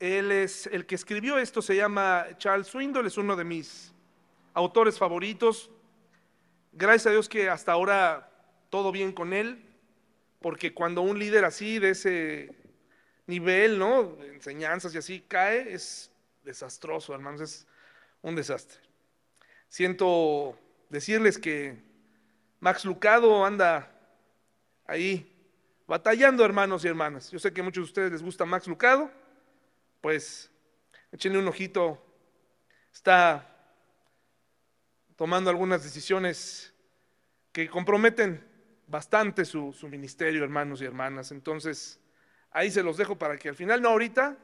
Él es el que escribió esto, se llama Charles Swindoll, es uno de mis autores favoritos. Gracias a Dios que hasta ahora todo bien con él, porque cuando un líder así de ese nivel, ¿no? De enseñanzas y así cae, es desastroso, hermanos, es un desastre. Siento decirles que Max Lucado anda ahí batallando, hermanos y hermanas. Yo sé que a muchos de ustedes les gusta Max Lucado, pues échenle un ojito. Está tomando algunas decisiones que comprometen bastante su, su, ministerio, hermanos y hermanas. Entonces, ahí se los dejo para que al final, no ahorita,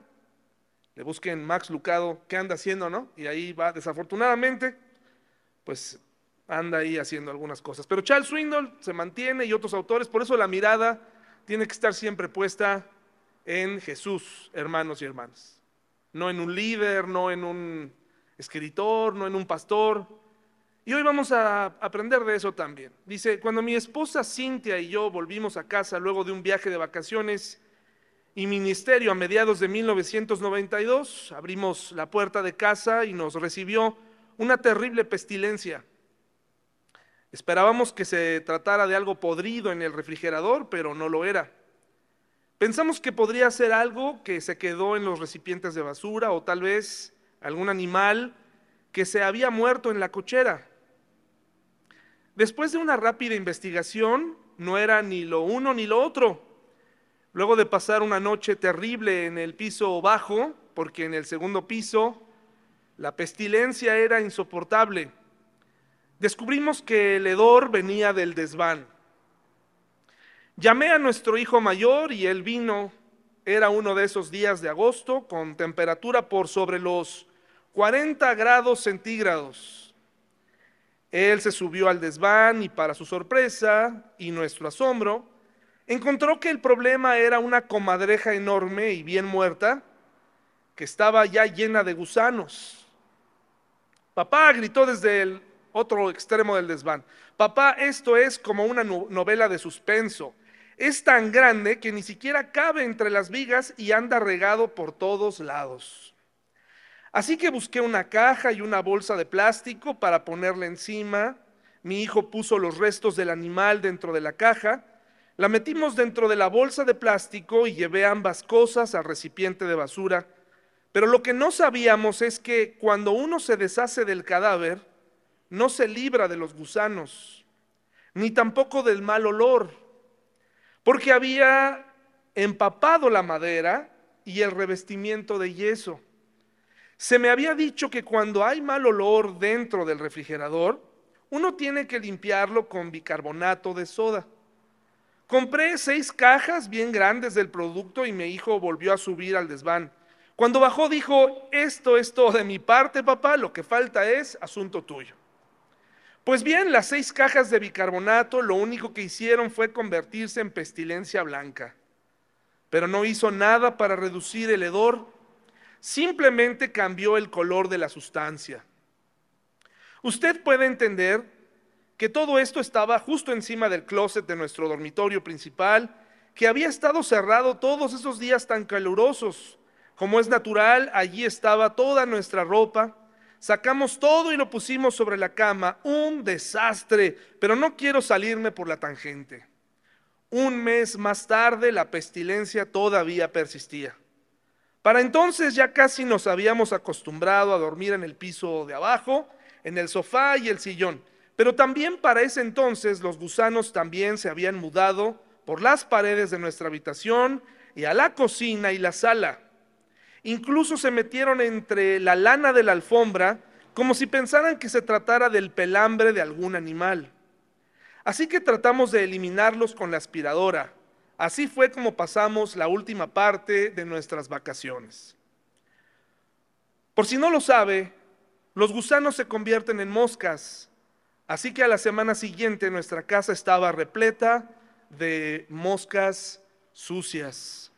le busquen Max Lucado qué anda haciendo, ¿no? Y ahí va, desafortunadamente, pues anda ahí haciendo algunas cosas. Pero Charles Swindoll se mantiene y otros autores, por eso la mirada tiene que estar siempre puesta en Jesús, hermanos y hermanas. No en un líder, no en un escritor, no en un pastor. Y hoy vamos a aprender de eso también. Dice, cuando mi esposa Cintia y yo volvimos a casa luego de un viaje de vacaciones y ministerio a mediados de 1992, abrimos la puerta de casa y nos recibió una terrible pestilencia. Esperábamos que se tratara de algo podrido en el refrigerador, pero no lo era. Pensamos que podría ser algo que se quedó en los recipientes de basura o tal vez algún animal que se había muerto en la cochera. Después de una rápida investigación, no era ni lo uno ni lo otro. Luego de pasar una noche terrible en el piso bajo, porque en el segundo piso la pestilencia era insoportable, descubrimos que el hedor venía del desván. Llamé a nuestro hijo mayor y él vino. Era uno de esos días de agosto con temperatura por sobre los 40 grados centígrados. Él se subió al desván y para su sorpresa y nuestro asombro, encontró que el problema era una comadreja enorme y bien muerta que estaba ya llena de gusanos. Papá gritó desde el otro extremo del desván. Papá, esto es como una novela de suspenso. Es tan grande que ni siquiera cabe entre las vigas y anda regado por todos lados. Así que busqué una caja y una bolsa de plástico para ponerla encima. Mi hijo puso los restos del animal dentro de la caja. La metimos dentro de la bolsa de plástico y llevé ambas cosas al recipiente de basura. Pero lo que no sabíamos es que cuando uno se deshace del cadáver, no se libra de los gusanos, ni tampoco del mal olor porque había empapado la madera y el revestimiento de yeso. Se me había dicho que cuando hay mal olor dentro del refrigerador, uno tiene que limpiarlo con bicarbonato de soda. Compré seis cajas bien grandes del producto y mi hijo volvió a subir al desván. Cuando bajó dijo, esto es todo de mi parte, papá, lo que falta es asunto tuyo. Pues bien, las seis cajas de bicarbonato lo único que hicieron fue convertirse en pestilencia blanca, pero no hizo nada para reducir el hedor, simplemente cambió el color de la sustancia. Usted puede entender que todo esto estaba justo encima del closet de nuestro dormitorio principal, que había estado cerrado todos esos días tan calurosos. Como es natural, allí estaba toda nuestra ropa, Sacamos todo y lo pusimos sobre la cama. Un desastre, pero no quiero salirme por la tangente. Un mes más tarde la pestilencia todavía persistía. Para entonces ya casi nos habíamos acostumbrado a dormir en el piso de abajo, en el sofá y el sillón. Pero también para ese entonces los gusanos también se habían mudado por las paredes de nuestra habitación y a la cocina y la sala. Incluso se metieron entre la lana de la alfombra como si pensaran que se tratara del pelambre de algún animal. Así que tratamos de eliminarlos con la aspiradora. Así fue como pasamos la última parte de nuestras vacaciones. Por si no lo sabe, los gusanos se convierten en moscas. Así que a la semana siguiente nuestra casa estaba repleta de moscas sucias.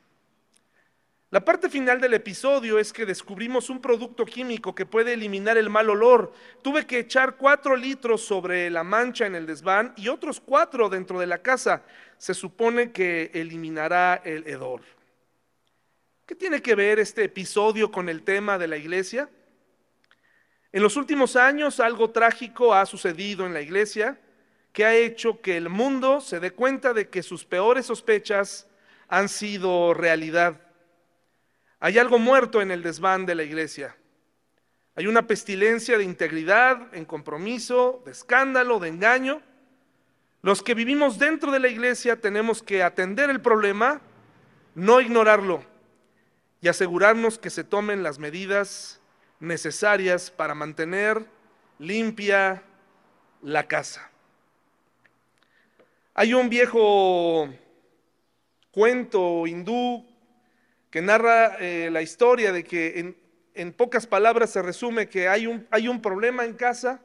La parte final del episodio es que descubrimos un producto químico que puede eliminar el mal olor. Tuve que echar cuatro litros sobre la mancha en el desván y otros cuatro dentro de la casa. Se supone que eliminará el hedor. ¿Qué tiene que ver este episodio con el tema de la iglesia? En los últimos años algo trágico ha sucedido en la iglesia que ha hecho que el mundo se dé cuenta de que sus peores sospechas han sido realidad. Hay algo muerto en el desván de la iglesia. Hay una pestilencia de integridad, en compromiso, de escándalo, de engaño. Los que vivimos dentro de la iglesia tenemos que atender el problema, no ignorarlo y asegurarnos que se tomen las medidas necesarias para mantener limpia la casa. Hay un viejo cuento hindú que narra eh, la historia de que en, en, pocas palabras se resume que hay un, hay un problema en casa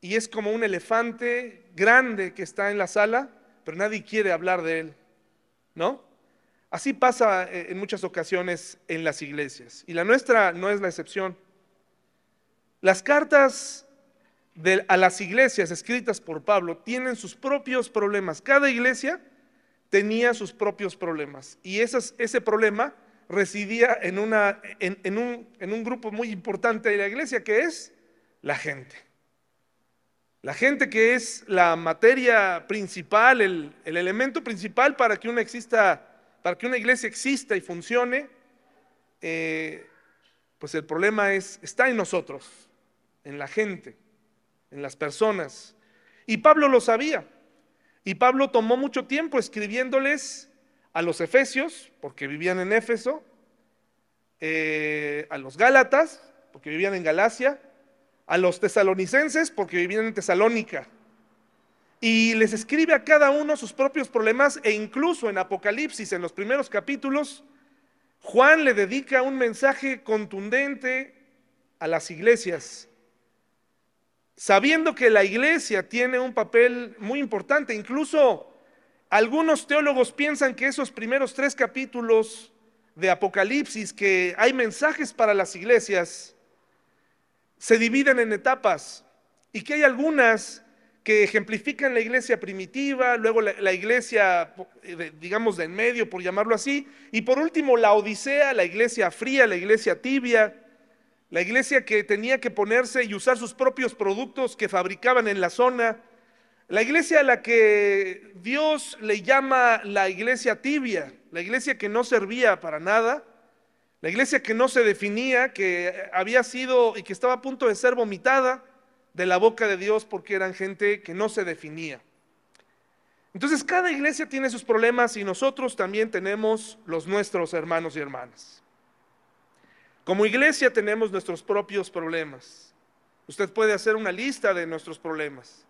y es como un elefante grande que está en la sala, pero nadie quiere hablar de él, ¿no? Así pasa eh, en muchas ocasiones en las iglesias y la nuestra no es la excepción. Las cartas a las iglesias escritas por Pablo tienen sus propios problemas. Cada iglesia tenía sus propios problemas y ese problema residía en, una, en, un, en un grupo muy importante de la iglesia que es la gente. La gente que es la materia principal, el, el elemento principal para que una exista para que una iglesia exista y funcione, eh, pues el problema es, está en nosotros, en la gente, en las personas. Y Pablo lo sabía. Y Pablo tomó mucho tiempo escribiéndoles a los efesios, porque vivían en Éfeso, eh, a los gálatas, porque vivían en Galacia, a los tesalonicenses, porque vivían en Tesalónica. Y les escribe a cada uno sus propios problemas e incluso en Apocalipsis, en los primeros capítulos, Juan le dedica un mensaje contundente a las iglesias, sabiendo que la iglesia tiene un papel muy importante. Incluso algunos teólogos piensan que esos primeros tres capítulos de Apocalipsis, que hay mensajes para las iglesias, se dividen en etapas. Y que hay algunas que ejemplifican la iglesia primitiva, luego la, iglesia, digamos, de en medio, por llamarlo así, y por último la Odisea, la iglesia fría, la iglesia tibia, la iglesia que tenía que ponerse y usar sus propios productos que fabricaban en la zona, la iglesia a la que Dios le llama la iglesia tibia, la iglesia que no servía para nada, la iglesia que no se definía, que había sido y que estaba a punto de ser vomitada, de la boca de Dios porque eran gente que no se definía. Entonces cada iglesia tiene sus problemas y nosotros también tenemos los nuestros hermanos y hermanas. Como iglesia tenemos nuestros propios problemas. Usted puede hacer una lista de nuestros problemas.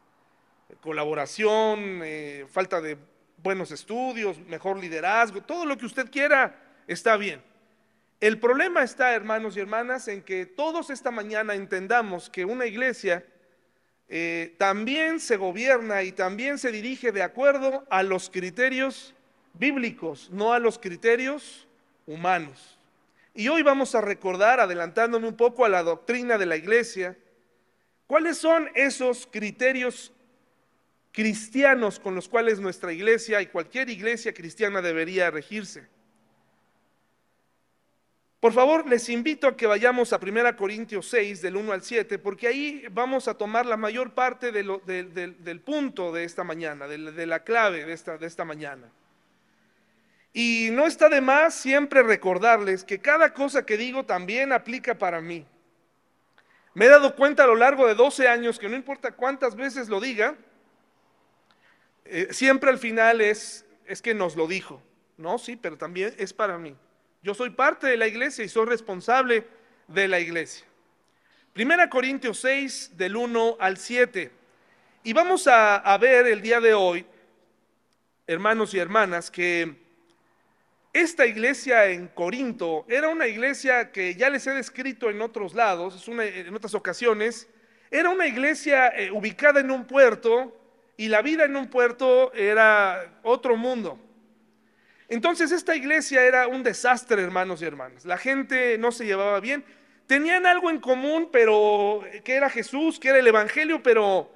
Colaboración, eh, falta de buenos estudios, mejor liderazgo, todo lo que usted quiera está bien. El problema está, hermanos y hermanas, en que todos esta mañana entendamos que una iglesia eh, también se gobierna y también se dirige de acuerdo a los criterios bíblicos, no a los criterios humanos. Y hoy vamos a recordar, adelantándome un poco a la doctrina de la iglesia, cuáles son esos criterios cristianos con los cuales nuestra iglesia y cualquier iglesia cristiana debería regirse. Por favor, les invito a que vayamos a 1 Corintios 6, del 1 al 7, porque ahí vamos a tomar la mayor parte del punto de esta mañana, de, la clave de esta, de esta mañana. Y no está de más siempre recordarles que cada cosa que digo también aplica para mí. Me he dado cuenta a lo largo de 12 años que no importa cuántas veces lo diga, eh, siempre al final es, es que nos lo dijo. No, sí, pero también es para mí. Yo soy parte de la iglesia y soy responsable de la iglesia. Primera Corintios 6, del 1 al 7. Y vamos a, a ver el día de hoy, hermanos y hermanas, que esta iglesia en Corinto era una iglesia que ya les he descrito en otros lados, en otras ocasiones, era una iglesia eh, ubicada en un puerto y la vida en un puerto era otro mundo. Entonces esta iglesia era un desastre, hermanos y hermanas. La gente no se llevaba bien. Tenían algo en común, pero que era Jesús, que era el Evangelio, pero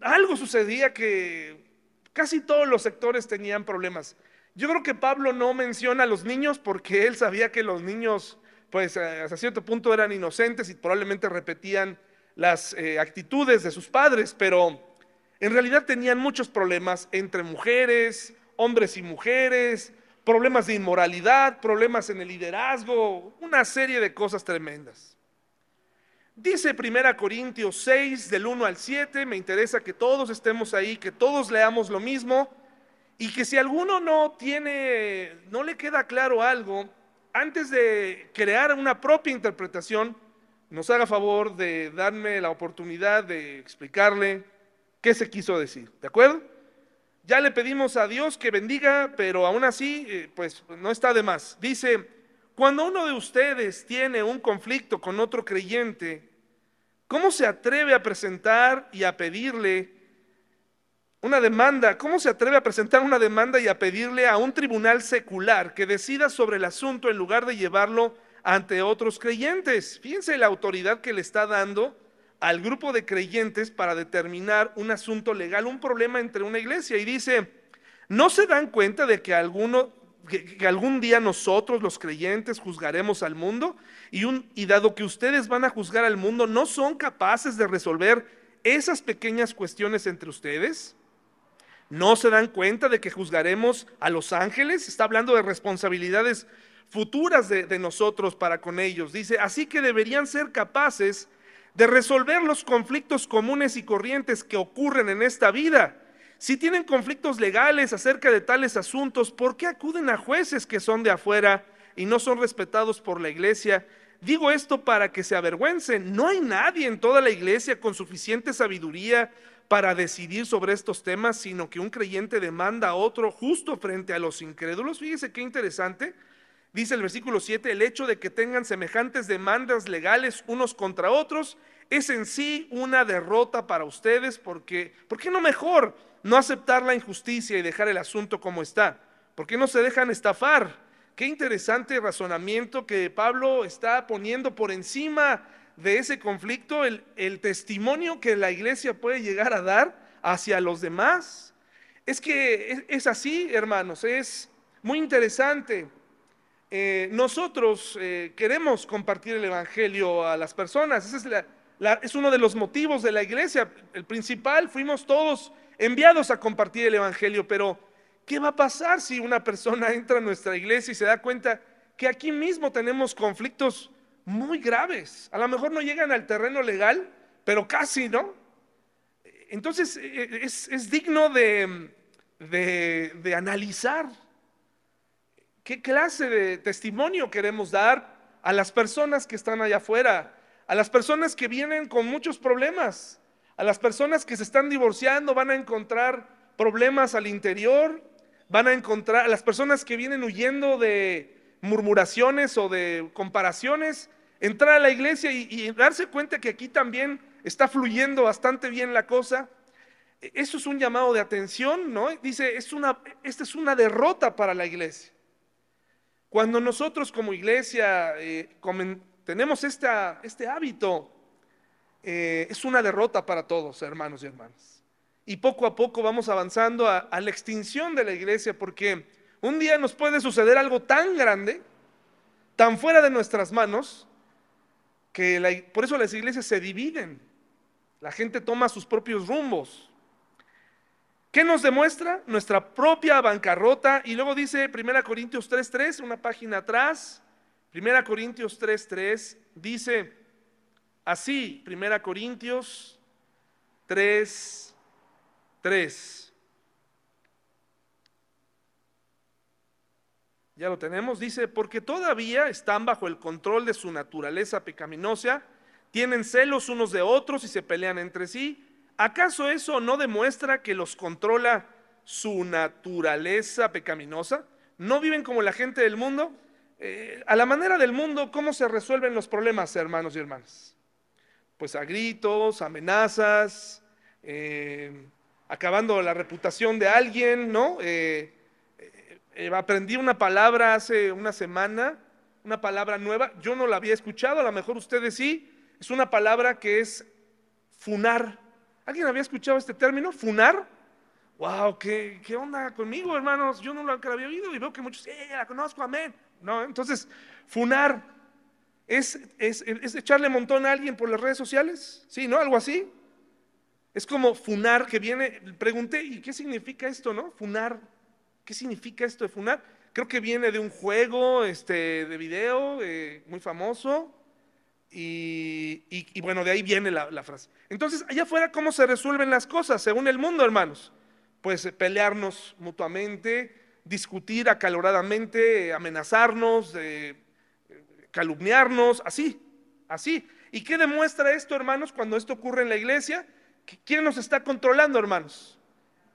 algo sucedía que casi todos los sectores tenían problemas. Yo creo que Pablo no menciona a los niños porque él sabía que los niños, pues eh, hasta cierto punto eran inocentes y probablemente repetían las eh, actitudes de sus padres, pero en realidad tenían muchos problemas entre mujeres, hombres y mujeres, problemas de inmoralidad, problemas en el liderazgo, una serie de cosas tremendas. Dice 1 Corintios 6 del 1 al 7, me interesa que todos estemos ahí, que todos leamos lo mismo y que si alguno no tiene, no le queda claro algo, antes de crear una propia interpretación, nos haga favor de darme la oportunidad de explicarle qué se quiso decir. ¿De acuerdo? Ya le pedimos a Dios que bendiga, pero aún así, eh, pues no está de más. Dice, cuando uno de ustedes tiene un conflicto con otro creyente, ¿cómo se atreve a presentar y a pedirle una demanda? ¿Cómo se atreve a presentar una demanda y a pedirle a un tribunal secular que decida sobre el asunto en lugar de llevarlo ante otros creyentes? Fíjense la autoridad que le está dando al grupo de creyentes para determinar un asunto legal, un problema entre una iglesia. Y dice, ¿no se dan cuenta de que alguno que, algún día nosotros los creyentes juzgaremos al mundo y, dado que ustedes van a juzgar al mundo, ¿no son capaces de resolver esas pequeñas cuestiones entre ustedes? ¿No se dan cuenta de que juzgaremos a los ángeles? Está hablando de responsabilidades futuras de, nosotros para con ellos. Dice, así que deberían ser capaces de resolver los conflictos comunes y corrientes que ocurren en esta vida si tienen conflictos legales acerca de tales asuntos, ¿por qué acuden a jueces que son de afuera y no son respetados por la iglesia? Digo esto para que se avergüencen. No hay nadie en toda la iglesia con suficiente sabiduría para decidir sobre estos temas, sino que un creyente demanda a otro justo frente a los incrédulos. Fíjese qué interesante. Dice el versículo 7, el hecho de que tengan semejantes demandas legales unos contra otros es en sí una derrota para ustedes porque, ¿por qué no mejor no aceptar la injusticia y dejar el asunto como está? ¿Por qué no se dejan estafar? Qué interesante razonamiento que Pablo está poniendo por encima de ese conflicto, el, testimonio que la iglesia puede llegar a dar hacia los demás. Es que es, así, hermanos, es muy interesante. Eh, nosotros eh, queremos compartir el Evangelio a las personas, esa es es uno de los motivos de la iglesia. El principal, fuimos todos enviados a compartir el Evangelio, pero ¿qué va a pasar si una persona entra a nuestra iglesia y se da cuenta que aquí mismo tenemos conflictos muy graves? A lo mejor no llegan al terreno legal, pero casi, ¿no? Entonces e, e, es, digno de, de analizar qué clase de testimonio queremos dar a las personas que están allá afuera a las personas que vienen con muchos problemas, a las personas que se están divorciando van a encontrar problemas al interior, van a encontrar a las personas que vienen huyendo de murmuraciones o de comparaciones, entrar a la iglesia y, darse cuenta que aquí también está fluyendo bastante bien la cosa. E, eso es un llamado de atención, ¿no? Dice, es una, esta es una derrota para la iglesia. Cuando nosotros como iglesia eh, tenemos este hábito, eh, es una derrota para todos, hermanos y hermanas. Y poco a poco vamos avanzando a, la extinción de la iglesia, porque un día nos puede suceder algo tan grande, tan fuera de nuestras manos, que por eso las iglesias se dividen. La gente toma sus propios rumbos. ¿Qué nos demuestra? Nuestra propia bancarrota. Y luego dice 1 Corintios 3.3, una página atrás, Primera Corintios 3:3 dice así, Primera Corintios 3:3. Ya lo tenemos, dice, porque todavía están bajo el control de su naturaleza pecaminosa, tienen celos unos de otros y se pelean entre sí. ¿Acaso eso no demuestra que los controla su naturaleza pecaminosa? ¿No viven como la gente del mundo? Eh, a la manera del mundo, ¿cómo se resuelven los problemas, hermanos y hermanas? Pues a gritos, amenazas, eh, acabando la reputación de alguien, ¿no? Eh, aprendí una palabra hace una semana, una palabra nueva, yo no la había escuchado, a lo mejor ustedes sí, es una palabra que es funar. ¿Alguien había escuchado este término? Funar. wow, ¿qué, qué onda conmigo, hermanos? Yo no la había oído y veo que muchos, sí, la conozco, amén. No, entonces, funar es, es, es echarle montón a alguien por las redes sociales, sí, ¿no? Algo así. Es como funar que viene, pregunté, ¿y qué significa esto, no? Funar, ¿qué significa esto de funar? Creo que viene de un juego este, de video eh, muy famoso y, bueno, de ahí viene la, la, frase. Entonces, allá afuera, ¿cómo se resuelven las cosas según el mundo, hermanos? Pues eh, pelearnos mutuamente, discutir acaloradamente, amenazarnos, eh, calumniarnos, así, así. ¿Y qué demuestra esto, hermanos, cuando esto ocurre en la iglesia? ¿Quién nos está controlando, hermanos?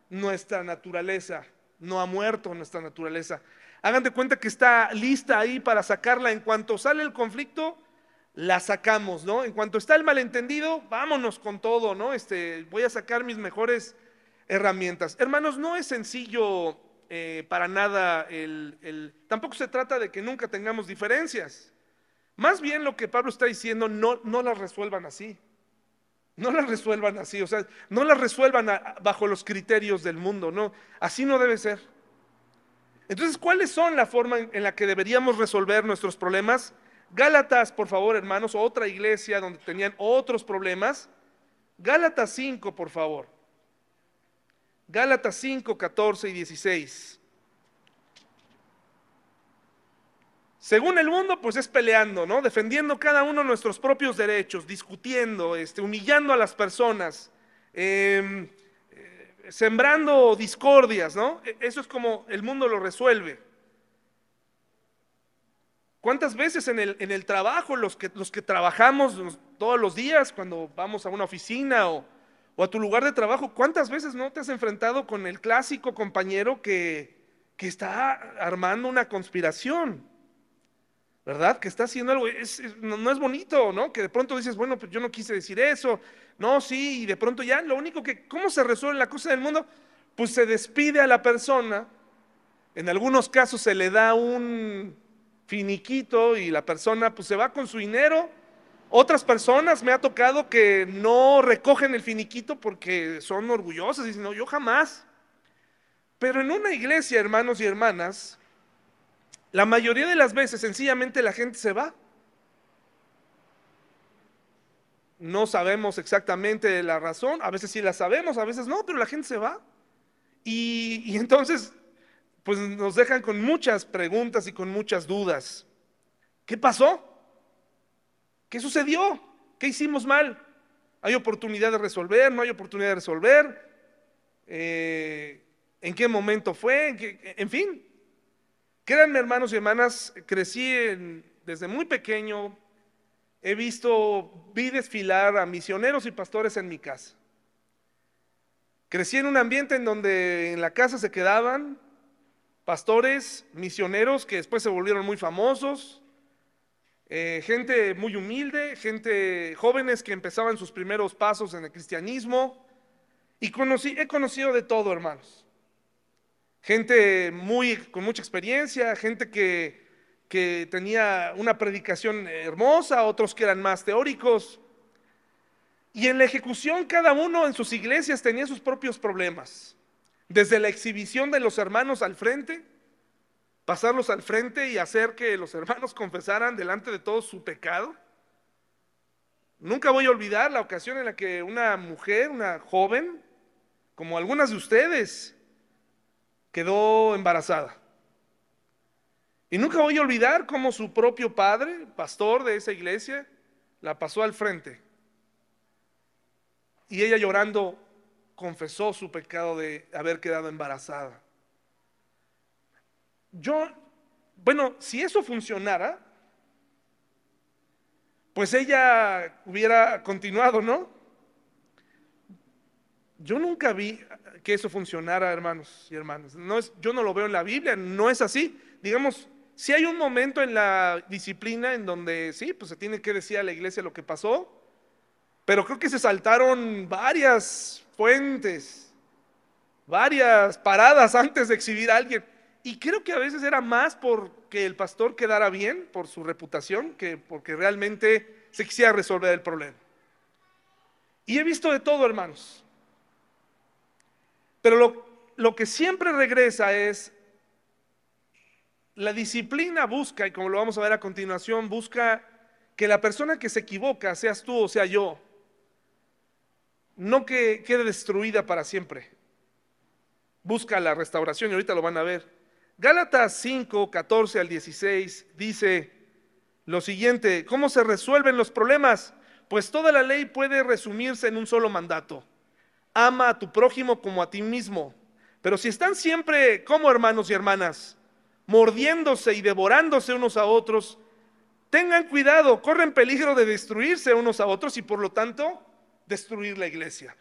Nuestra naturaleza. No ha muerto nuestra naturaleza. Hagan de cuenta que está lista ahí para sacarla. En cuanto sale el conflicto, la sacamos, ¿no? En cuanto está el malentendido, vámonos con todo, ¿no? Este, voy a sacar mis mejores herramientas. Hermanos, no es sencillo eh, para nada el, el, Tampoco se trata de que nunca tengamos diferencias. Más bien lo que Pablo está diciendo, no, no las resuelvan así. No las resuelvan así, o sea, no las resuelvan bajo los criterios del mundo, no, así no debe ser. Entonces, ¿cuáles son la forma en, la que deberíamos resolver nuestros problemas? Gálatas, por favor, hermanos, otra iglesia donde tenían otros problemas. Gálatas 5, por favor. Gálatas 5, 14 y 16. Según el mundo, pues es peleando, ¿no? Defendiendo cada uno nuestros propios derechos, discutiendo, este, humillando a las personas, em, eh, sembrando discordias, ¿no? E, eso es como el mundo lo resuelve. ¿Cuántas veces en el, en el trabajo, los que, los que trabajamos todos los días, cuando vamos a una oficina o, o, a tu lugar de trabajo, cuántas veces no te has enfrentado con el clásico compañero que, que está armando una conspiración? ¿Verdad? Que está haciendo algo, no, es bonito, ¿no? Que de pronto dices, bueno, pues yo no quise decir eso, no, sí, y de pronto ya, lo único que, ¿cómo se resuelve la cosa del mundo? Pues se despide a la persona, en algunos casos se le da un finiquito y la persona pues se va con su dinero. Otras personas me ha tocado que no recogen el finiquito porque son orgullosas y dicen, no, yo jamás. Pero en una iglesia, hermanos y hermanas, la mayoría de las veces sencillamente la gente se va. No sabemos exactamente la razón, a veces sí la sabemos, a veces no, pero la gente se va. Y, entonces, pues nos dejan con muchas preguntas y con muchas dudas. ¿Qué pasó? ¿Qué sucedió? ¿Qué hicimos mal? ¿Hay oportunidad de resolver? ¿No hay oportunidad de resolver? Eh, ¿En qué momento fue? ¿En, en fin, Créanme, hermanos y hermanas, crecí desde muy pequeño, he visto, vi desfilar a misioneros y pastores en mi casa. Crecí en un ambiente en donde en la casa se quedaban pastores, misioneros que después se volvieron muy famosos, eh, gente muy humilde, gente jóvenes que empezaban sus primeros pasos en el cristianismo. Y conocí, he conocido de todo, hermanos gente muy, con mucha experiencia, gente que, que tenía una predicación hermosa, otros que eran más teóricos. Y en la ejecución cada uno en sus iglesias tenía sus propios problemas. Desde la exhibición de los hermanos al frente, pasarlos al frente y hacer que los hermanos confesaran delante de todos su pecado. Nunca voy a olvidar la ocasión en la que una mujer, una joven, como algunas de ustedes, quedó embarazada. Y nunca voy a olvidar cómo su propio padre, pastor de esa iglesia, la pasó al frente. Y ella llorando confesó su pecado de haber quedado embarazada. Yo, bueno, si eso funcionara, pues ella hubiera continuado, ¿no? Yo nunca vi que eso funcionara, hermanos y hermanas. No es, yo no lo veo en la Biblia, no es así. Digamos, si hay un momento en la disciplina en donde sí, pues se tiene que decir a la iglesia lo que pasó, pero creo que se saltaron varias fuentes, varias paradas antes de exhibir a alguien. Y creo que a veces era más porque el pastor quedara bien, por su reputación, que porque realmente se quisiera resolver el problema. Y he visto de todo, hermanos. Pero lo que siempre regresa es la disciplina busca, y como lo vamos a ver a continuación, busca que la persona que se equivoca, seas tú o sea yo, no que quede destruida para siempre. Busca la restauración y ahorita lo van a ver. Gálatas 5, 14 al 16 dice lo siguiente, ¿cómo se resuelven los problemas? Pues toda la ley puede resumirse en un solo mandato. Ama a tu prójimo como a ti mismo. Pero si están siempre como hermanos y hermanas, mordiéndose y devorándose unos a otros, tengan cuidado, corren peligro de destruirse unos a otros y por lo tanto destruir la iglesia.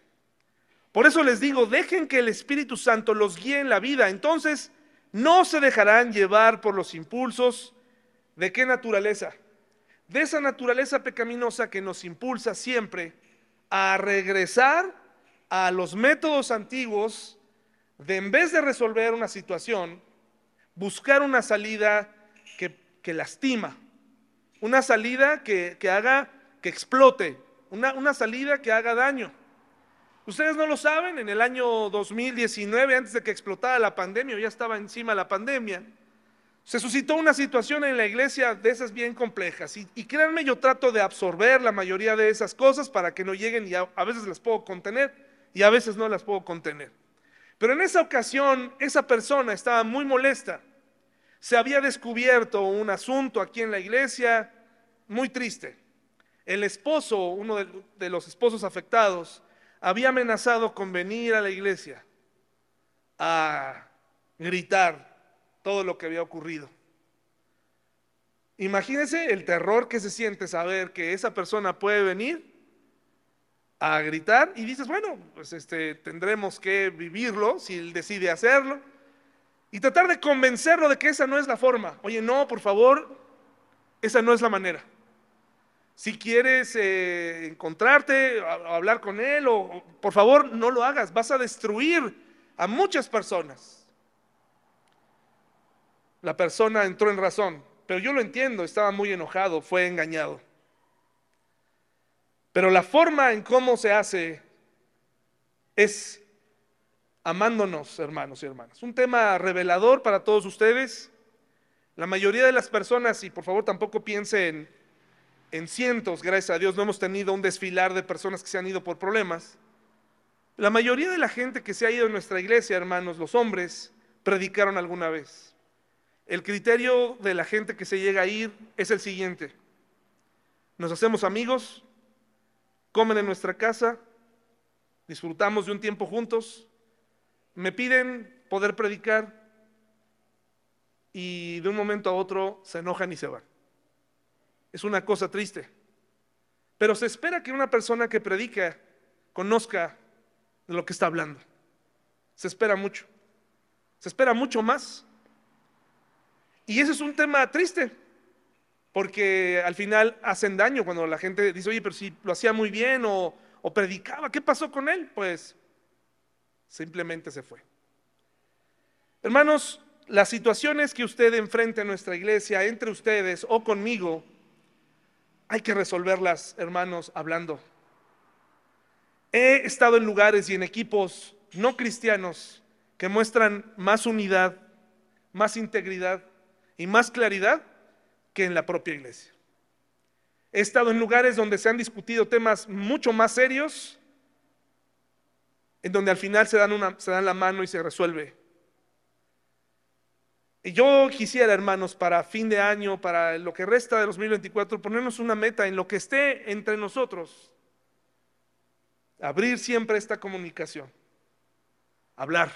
Por eso les digo, dejen que el Espíritu Santo los guíe en la vida, entonces no se dejarán llevar por los impulsos de qué naturaleza? De esa naturaleza pecaminosa que nos impulsa siempre a regresar a los métodos antiguos de en vez de resolver una situación, buscar una salida que, lastima, una salida que, haga, que explote, una, una salida que haga daño. Ustedes no lo saben, en el año 2019, antes de que explotara la pandemia, ya estaba encima la pandemia, se suscitó una situación en la iglesia de esas bien complejas. Y, créanme, yo trato de absorber la mayoría de esas cosas para que no lleguen y a veces las puedo contener y a veces no las puedo contener. Pero en esa ocasión, esa persona estaba muy molesta se había descubierto un asunto aquí en la iglesia muy triste. El esposo, uno de, los esposos afectados, había amenazado con venir a la iglesia a gritar todo lo que había ocurrido. Imagínense el terror que se siente saber que esa persona puede venir a gritar y dices, bueno, pues este tendremos que vivirlo si él decide hacerlo. Y tratar de convencerlo de que esa no es la forma. Oye, no, por favor, esa no es la manera. Si quieres eh, encontrarte, hablar con él, o, por favor, no lo hagas. Vas a destruir a muchas personas. La persona entró en razón, pero yo lo entiendo, estaba muy enojado, fue engañado. Pero la forma en cómo se hace es amándonos, hermanos y hermanas. Un tema revelador para todos ustedes. La mayoría de las personas, y por favor tampoco piensen en cientos, gracias a Dios, no hemos tenido un desfilar de personas que se han ido por problemas. La mayoría de la gente que se ha ido en nuestra iglesia, hermanos, los hombres, predicaron alguna vez. El criterio de la gente que se llega a ir es el siguiente. Nos hacemos amigos, comen en nuestra casa, disfrutamos de un tiempo juntos, me piden poder predicar y de un momento a otro se enojan y se van. Es una cosa triste. Pero se espera que una persona que predica conozca de lo que está hablando. Se espera mucho. Se espera mucho más. Y ese es un tema triste, porque al final hacen daño cuando la gente dice, oye, pero si lo hacía muy bien o, predicaba, ¿qué pasó con él? Pues simplemente se fue. Hermanos, las situaciones que usted enfrenta en nuestra iglesia, entre ustedes o conmigo, hay que resolverlas, hermanos, hablando. He estado en lugares y en equipos no cristianos que muestran más unidad, más integridad y más claridad en la propia iglesia. He estado en lugares donde se han discutido temas mucho más serios en donde al final se dan, una, se dan la mano y se resuelve. Y yo quisiera, hermanos, para fin de año, para lo que resta de 2024, ponernos una meta en lo que esté entre nosotros. Abrir siempre esta comunicación. Hablar.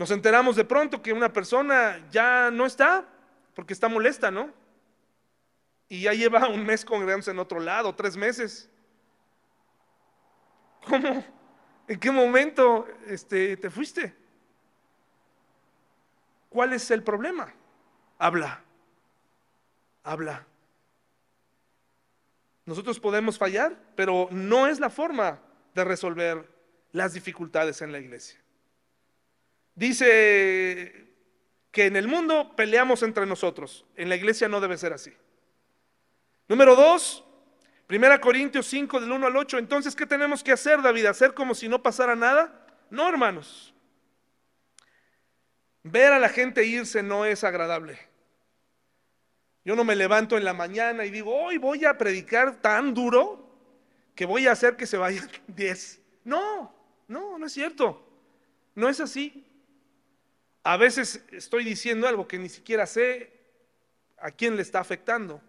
Nos enteramos de pronto que una persona ya no está porque está molesta, ¿no? Y ya lleva un mes congregándose en otro lado, tres meses. ¿Cómo? ¿En qué momento este, te fuiste? ¿Cuál es el problema? Habla, habla. Nosotros podemos fallar, pero no es la forma de resolver las dificultades en la iglesia. Dice que en el mundo peleamos entre nosotros, en la iglesia no debe ser así. Número dos, Primera Corintios 5 del 1 al 8. Entonces, ¿qué tenemos que hacer, David? ¿Hacer como si no pasara nada? No, hermanos. Ver a la gente irse no es agradable. Yo no me levanto en la mañana y digo, hoy voy a predicar tan duro que voy a hacer que se vayan 10. No, no, no es cierto. No es así. A veces estoy diciendo algo que ni siquiera sé a quién le está afectando.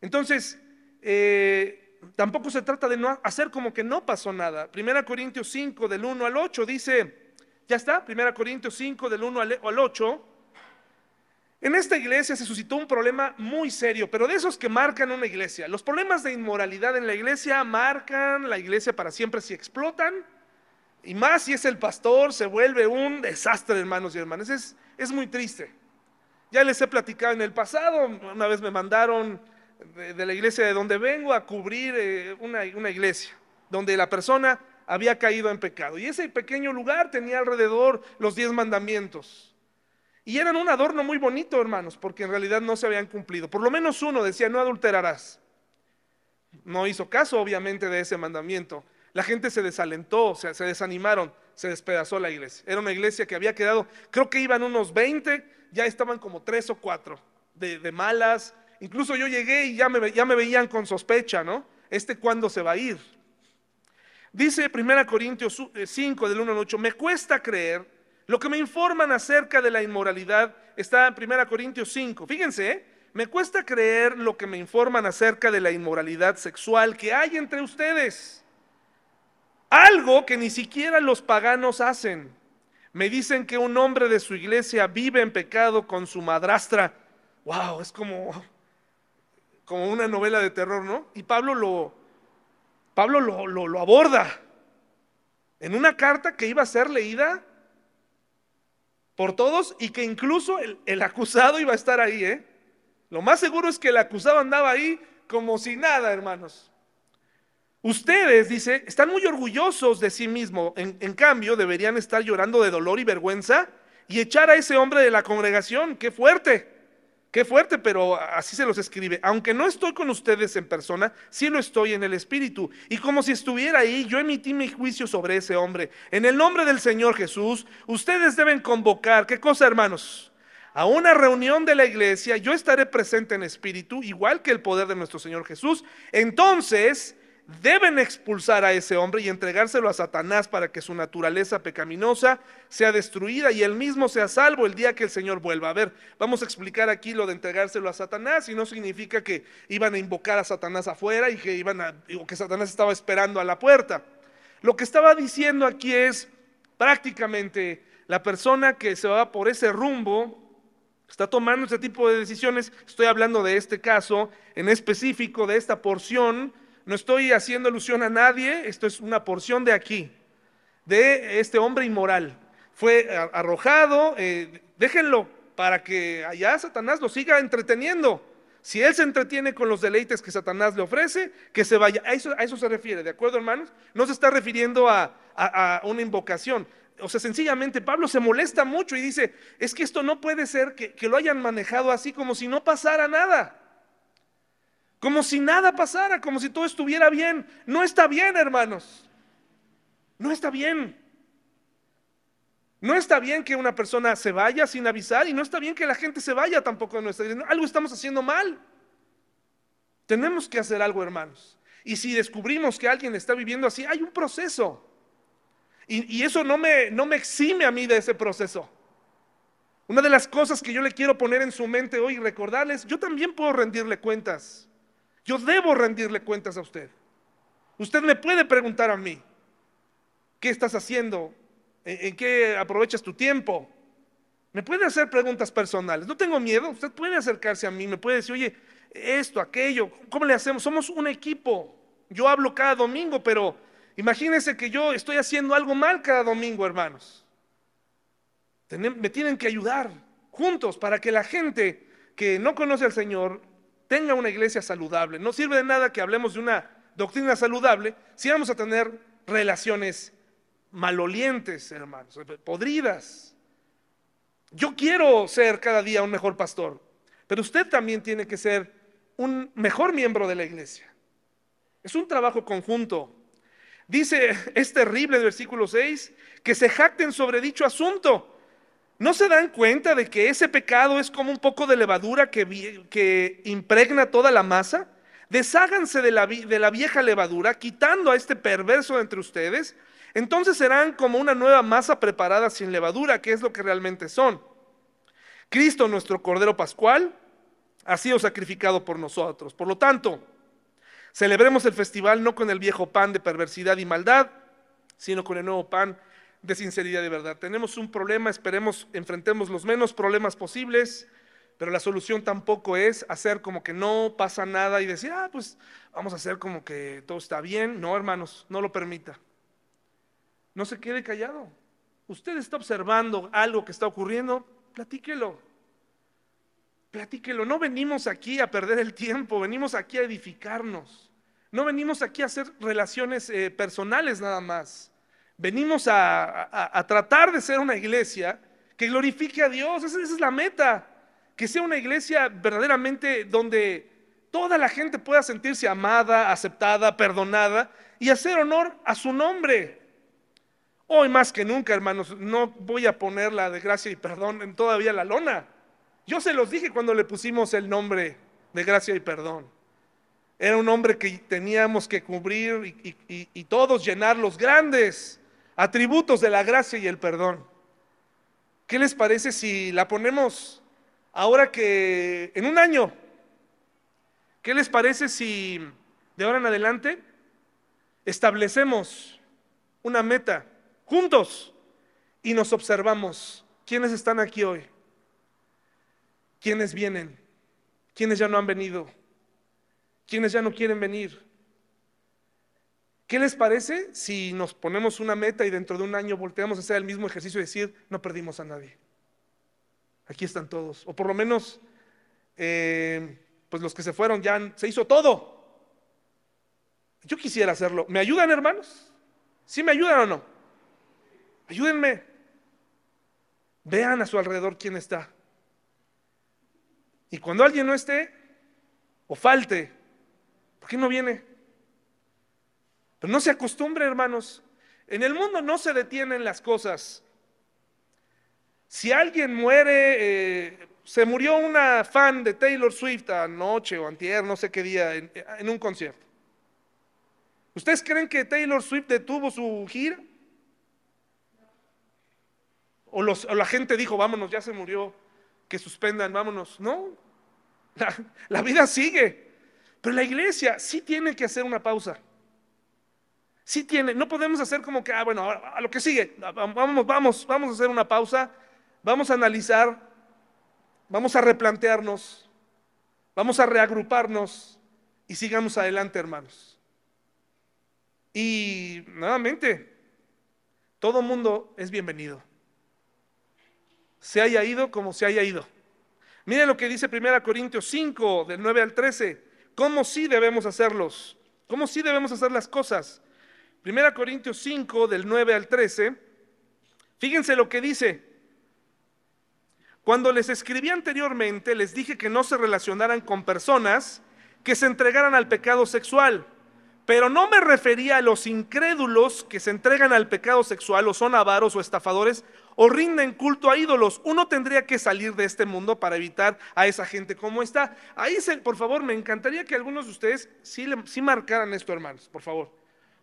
Entonces, eh, tampoco se trata de no hacer como que no pasó nada. Primera Corintios 5 del 1 al 8 dice, ya está, Primera Corintios 5 del 1 al 8. En esta iglesia se suscitó un problema muy serio, pero de esos que marcan una iglesia. Los problemas de inmoralidad en la iglesia marcan la iglesia para siempre si explotan. Y más si es el pastor, se vuelve un desastre, hermanos y hermanas. Es, es muy triste. Ya les he platicado en el pasado, una vez me mandaron de, la iglesia de donde vengo a cubrir eh, una, una iglesia, donde la persona había caído en pecado. Y ese pequeño lugar tenía alrededor los diez mandamientos. Y eran un adorno muy bonito, hermanos, porque en realidad no se habían cumplido. Por lo menos uno decía, no adulterarás. No hizo caso, obviamente, de ese mandamiento. La gente se desalentó, se, se desanimaron, se despedazó la iglesia. Era una iglesia que había quedado, creo que iban unos 20, ya estaban como tres o cuatro de, malas. Incluso yo llegué y ya me, ya me veían con sospecha, ¿no? Este cuándo se va a ir. Dice 1 Corintios 5 del 1 al 8, me cuesta creer lo que me informan acerca de la inmoralidad está en 1 Corintios 5. Fíjense, ¿eh? me cuesta creer lo que me informan acerca de la inmoralidad sexual que hay entre ustedes. Algo que ni siquiera los paganos hacen. Me dicen que un hombre de su iglesia vive en pecado con su madrastra. Wow, es como, como una novela de terror, ¿no? Y Pablo lo, Pablo lo, lo aborda en una carta que iba a ser leída por todos y que incluso el, acusado iba a estar ahí. ¿eh? Lo más seguro es que el acusado andaba ahí como si nada, hermanos. Ustedes, dice, están muy orgullosos de sí mismo, en, en, cambio deberían estar llorando de dolor y vergüenza y echar a ese hombre de la congregación. ¡Qué fuerte! Qué fuerte, pero así se los escribe. Aunque no estoy con ustedes en persona, sí lo estoy en el Espíritu. Y como si estuviera ahí, yo emití mi juicio sobre ese hombre. En el nombre del Señor Jesús, ustedes deben convocar, ¿qué cosa, hermanos? A una reunión de la iglesia, yo estaré presente en espíritu, igual que el poder de nuestro Señor Jesús. Entonces, deben expulsar a ese hombre y entregárselo a Satanás para que su naturaleza pecaminosa sea destruida y él mismo sea salvo el día que el Señor vuelva. A ver, vamos a explicar aquí lo de entregárselo a Satanás y no significa que iban a invocar a Satanás afuera y que iban a o que Satanás estaba esperando a la puerta. Lo que estaba diciendo aquí es prácticamente la persona que se va por ese rumbo está tomando ese tipo de decisiones, estoy hablando de este caso en específico, de esta porción, no estoy haciendo alusión a nadie, esto es una porción de aquí, de este hombre inmoral. Fue arrojado, eh, déjenlo para que allá Satanás lo siga entreteniendo. Si él se entretiene con los deleites que Satanás le ofrece, que se vaya. A eso, a se refiere, ¿de acuerdo, hermanos? No se está refiriendo a, una invocación. O sea, sencillamente Pablo se molesta mucho y dice, es que esto no puede ser que lo hayan manejado así como si no pasara nada. Como si nada pasara, como si todo estuviera bien. No está bien, hermanos. No está bien. No está bien que una persona se vaya sin avisar y no está bien que la gente se vaya tampoco de nuestra iglesia. Algo estamos haciendo mal. Tenemos que hacer algo, hermanos. Y si descubrimos que alguien está viviendo así, hay un proceso. Y, eso no me, no me exime a mí de ese proceso. Una de las cosas que yo le quiero poner en su mente hoy y recordarles, yo también puedo rendirle cuentas. Yo debo rendirle cuentas a usted. Usted me puede preguntar a mí, ¿qué estás haciendo? ¿En, qué aprovechas tu tiempo? Me puede hacer preguntas personales. No tengo miedo. Usted puede acercarse a mí, me puede decir, oye, esto, aquello, ¿cómo le hacemos? Somos un equipo. Yo hablo cada domingo, pero imagínense que yo estoy haciendo algo mal cada domingo, hermanos. Me tienen que ayudar juntos para que la gente que no conoce al Señor tenga una iglesia saludable. No sirve de nada que hablemos de una doctrina saludable si vamos a tener relaciones malolientes, hermanos, podridas. Yo quiero ser cada día un mejor pastor, pero usted también tiene que ser un mejor miembro de la iglesia. Es un trabajo conjunto. Dice, es terrible el versículo 6, que se jacten sobre dicho asunto. ¿No se dan cuenta de que ese pecado es como un poco de levadura que, impregna toda la masa? Desháganse de la, de la vieja levadura, quitando a este perverso entre ustedes. Entonces serán como una nueva masa preparada sin levadura, que es lo que realmente son. Cristo, nuestro Cordero Pascual, ha sido sacrificado por nosotros. Por lo tanto, celebremos el festival no con el viejo pan de perversidad y maldad, sino con el nuevo pan de sinceridad y verdad. Tenemos un problema, esperemos enfrentemos los menos problemas posibles, pero la solución tampoco es hacer como que no pasa nada y decir, ah, pues vamos a hacer como que todo está bien. No, hermanos, no lo permita. No se quede callado. Usted está observando algo que está ocurriendo, platíquelo. Platíquelo. No venimos aquí a perder el tiempo, venimos aquí a edificarnos. No venimos aquí a hacer relaciones eh, personales nada más. Venimos a, tratar de ser una iglesia que glorifique a Dios. Esa, es la meta. Que sea una iglesia verdaderamente donde toda la gente pueda sentirse amada, aceptada, perdonada y hacer honor a su nombre. Hoy más que nunca, hermanos, no voy a poner la de gracia y perdón en todavía la lona. Yo se los dije cuando le pusimos el nombre de gracia y perdón. Era un nombre que teníamos que cubrir y, todos llenar los grandes atributos de la gracia y el perdón. ¿Qué les parece si la ponemos ahora que en un año? ¿Qué les parece si de ahora en adelante establecemos una meta juntos y nos observamos. ¿Quiénes están aquí hoy? ¿Quiénes vienen? ¿Quiénes ya no han venido? ¿Quiénes ya no quieren venir? ¿Qué les parece si nos ponemos una meta y dentro de un año volteamos a hacer el mismo ejercicio y decir, no perdimos a nadie? Aquí están todos. O por lo menos, eh, pues los que se fueron ya se hizo todo. Yo quisiera hacerlo. ¿Me ayudan, hermanos? ¿Sí me ayudan o no? Ayúdenme. Vean a su alrededor quién está. Y cuando alguien no esté o falte, ¿por qué no viene? Pero no se acostumbre, hermanos. En el mundo no se detienen las cosas. Si alguien muere, eh, se murió una fan de Taylor Swift anoche o antier, no sé qué día, en un concierto. ¿Ustedes creen que Taylor Swift detuvo su gira? O, la gente dijo, vámonos, ya se murió, que suspendan, vámonos. No, la, vida sigue. Pero la iglesia sí tiene que hacer una pausa. Sí tiene, no podemos hacer como que, ah, bueno, a, lo que sigue, vamos, vamos, vamos a hacer una pausa, vamos a analizar, vamos a replantearnos, vamos a reagruparnos y sigamos adelante, hermanos. Y nuevamente, todo mundo es bienvenido se haya ido como se haya ido. Miren lo que dice 1 Corintios 5, del 9 al 13. ¿Cómo sí debemos hacerlos? ¿Cómo sí debemos hacer las cosas? 1 Corintios 5, del 9 al 13. Fíjense lo que dice. Cuando les escribí anteriormente, les dije que no se relacionaran con personas que se entregaran al pecado sexual. Pero no me refería a los incrédulos que se entregan al pecado sexual o son avaros o estafadores o rinden culto a ídolos. Uno tendría que salir de este mundo para evitar a esa gente como está. Ahí, por favor, me encantaría que algunos de ustedes sí, sí marcaran esto, hermanos, por favor.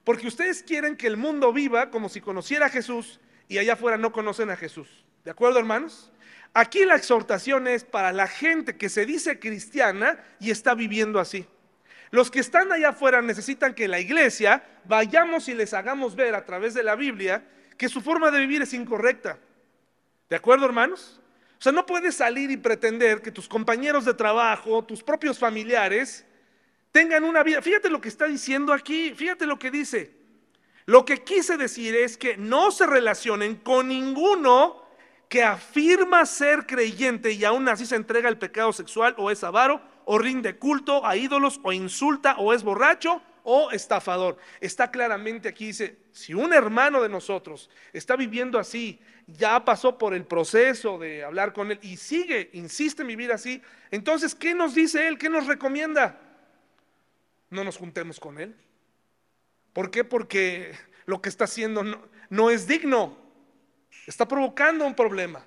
Porque ustedes quieren que el mundo viva como si conociera a Jesús y allá afuera no conocen a Jesús. ¿De acuerdo, hermanos? Aquí la exhortación es para la gente que se dice cristiana y está viviendo así. Los que están allá afuera necesitan que la iglesia vayamos y les hagamos ver a través de la Biblia que su forma de vivir es incorrecta. ¿De acuerdo, hermanos? O sea, no puedes salir y pretender que tus compañeros de trabajo, tus propios familiares, tengan una vida. Fíjate lo que está diciendo aquí, fíjate lo que dice. Lo que quise decir es que no se relacionen con ninguno que afirma ser creyente y aún así se entrega al pecado sexual o es avaro o rinde culto a ídolos o insulta o es borracho o estafador. Está claramente aquí, dice, si un hermano de nosotros está viviendo así, ya pasó por el proceso de hablar con él y sigue, insiste en vivir así, entonces, ¿qué nos dice él? ¿Qué nos recomienda? No nos juntemos con él. ¿Por qué? Porque lo que está haciendo no, es digno. Está provocando un problema.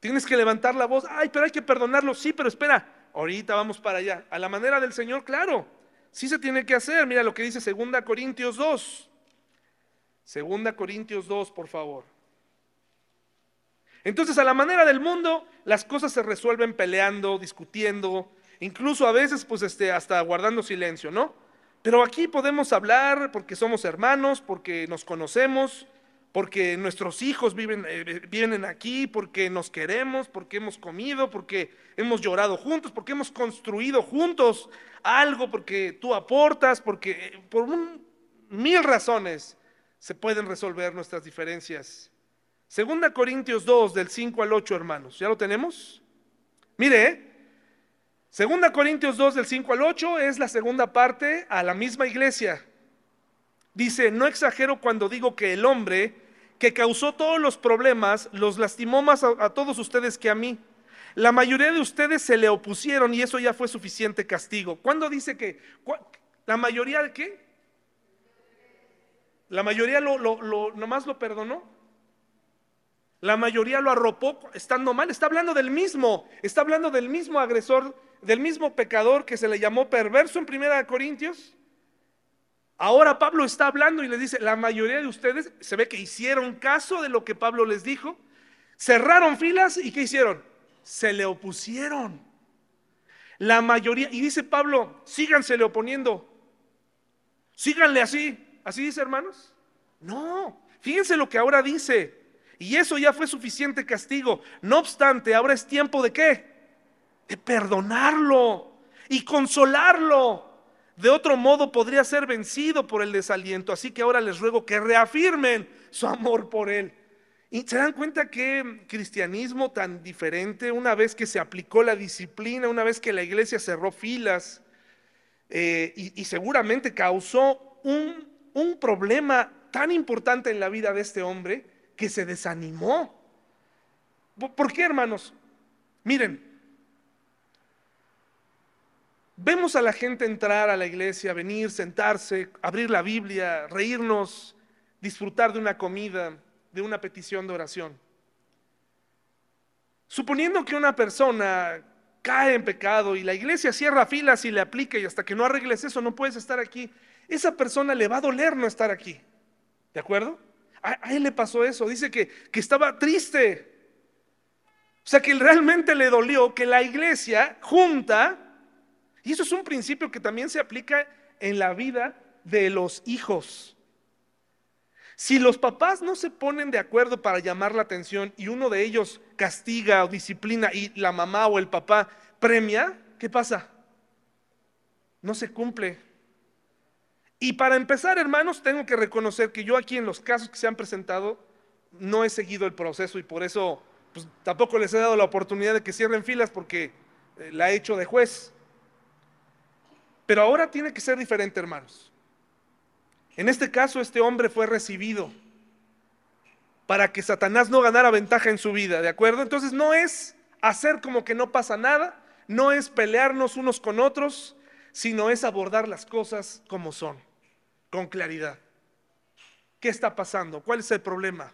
Tienes que levantar la voz. Ay, pero hay que perdonarlo. Sí, pero espera. Ahorita vamos para allá. A la manera del Señor, claro. Sí se tiene que hacer. Mira lo que dice 2 Corintios 2. 2 Corintios 2, por favor. Entonces, a la manera del mundo, las cosas se resuelven peleando, discutiendo, incluso a veces, pues, este, hasta guardando silencio, ¿no? Pero aquí podemos hablar porque somos hermanos, porque nos conocemos, porque nuestros hijos viven, eh, vienen aquí, porque nos queremos, porque hemos comido, porque hemos llorado juntos, porque hemos construido juntos algo, porque tú aportas, porque eh, por mil razones se pueden resolver nuestras diferencias. Segunda Corintios 2, del 5 al 8, hermanos. ¿Ya lo tenemos? Mire, ¿eh? Segunda Corintios 2 del 5 al 8 es la segunda parte a la misma iglesia. Dice, no exagero cuando digo que el hombre que causó todos los problemas los lastimó más a, todos ustedes que a mí. La mayoría de ustedes se le opusieron y eso ya fue suficiente castigo. ¿Cuándo dice que? ¿La mayoría de qué? La mayoría lo, lo, nomás lo perdonó. La mayoría lo arropó estando mal. Está hablando del mismo, está hablando del mismo agresor del mismo pecador que se le llamó perverso en Primera Corintios. Ahora Pablo está hablando y le dice, la mayoría de ustedes se ve que hicieron caso de lo que Pablo les dijo, cerraron filas y ¿qué hicieron? Se le opusieron. La mayoría, y dice Pablo, sígansele oponiendo, síganle así, así dice hermanos. No, fíjense lo que ahora dice, y eso ya fue suficiente castigo. No obstante, ahora es tiempo de qué? De perdonarlo y consolarlo. De otro modo podría ser vencido por el desaliento. Así que ahora les ruego que reafirmen su amor por él. Y se dan cuenta que cristianismo tan diferente, una vez que se aplicó la disciplina, una vez que la iglesia cerró filas eh, y, seguramente causó un, un problema tan importante en la vida de este hombre que se desanimó. ¿Por qué, hermanos? Miren, Vemos a la gente entrar a la iglesia, venir, sentarse, abrir la Biblia, reírnos, disfrutar de una comida, de una petición de oración. Suponiendo que una persona cae en pecado y la iglesia cierra filas y le aplica y hasta que no arregles eso no puedes estar aquí, esa persona le va a doler no estar aquí. ¿De acuerdo? A, él le pasó eso, dice que, que estaba triste. O sea que realmente le dolió que la iglesia junta y eso es un principio que también se aplica en la vida de los hijos. Si los papás no se ponen de acuerdo para llamar la atención y uno de ellos castiga o disciplina y la mamá o el papá premia, ¿qué pasa? No se cumple. Y para empezar, hermanos, tengo que reconocer que yo aquí en los casos que se han presentado no he seguido el proceso y por eso pues, tampoco les he dado la oportunidad de que cierren filas porque eh, la he hecho de juez. Pero ahora tiene que ser diferente, hermanos. En este caso, este hombre fue recibido para que Satanás no ganara ventaja en su vida, ¿de acuerdo? Entonces no es hacer como que no pasa nada, no es pelearnos unos con otros, sino es abordar las cosas como son, con claridad. ¿Qué está pasando? ¿Cuál es el problema?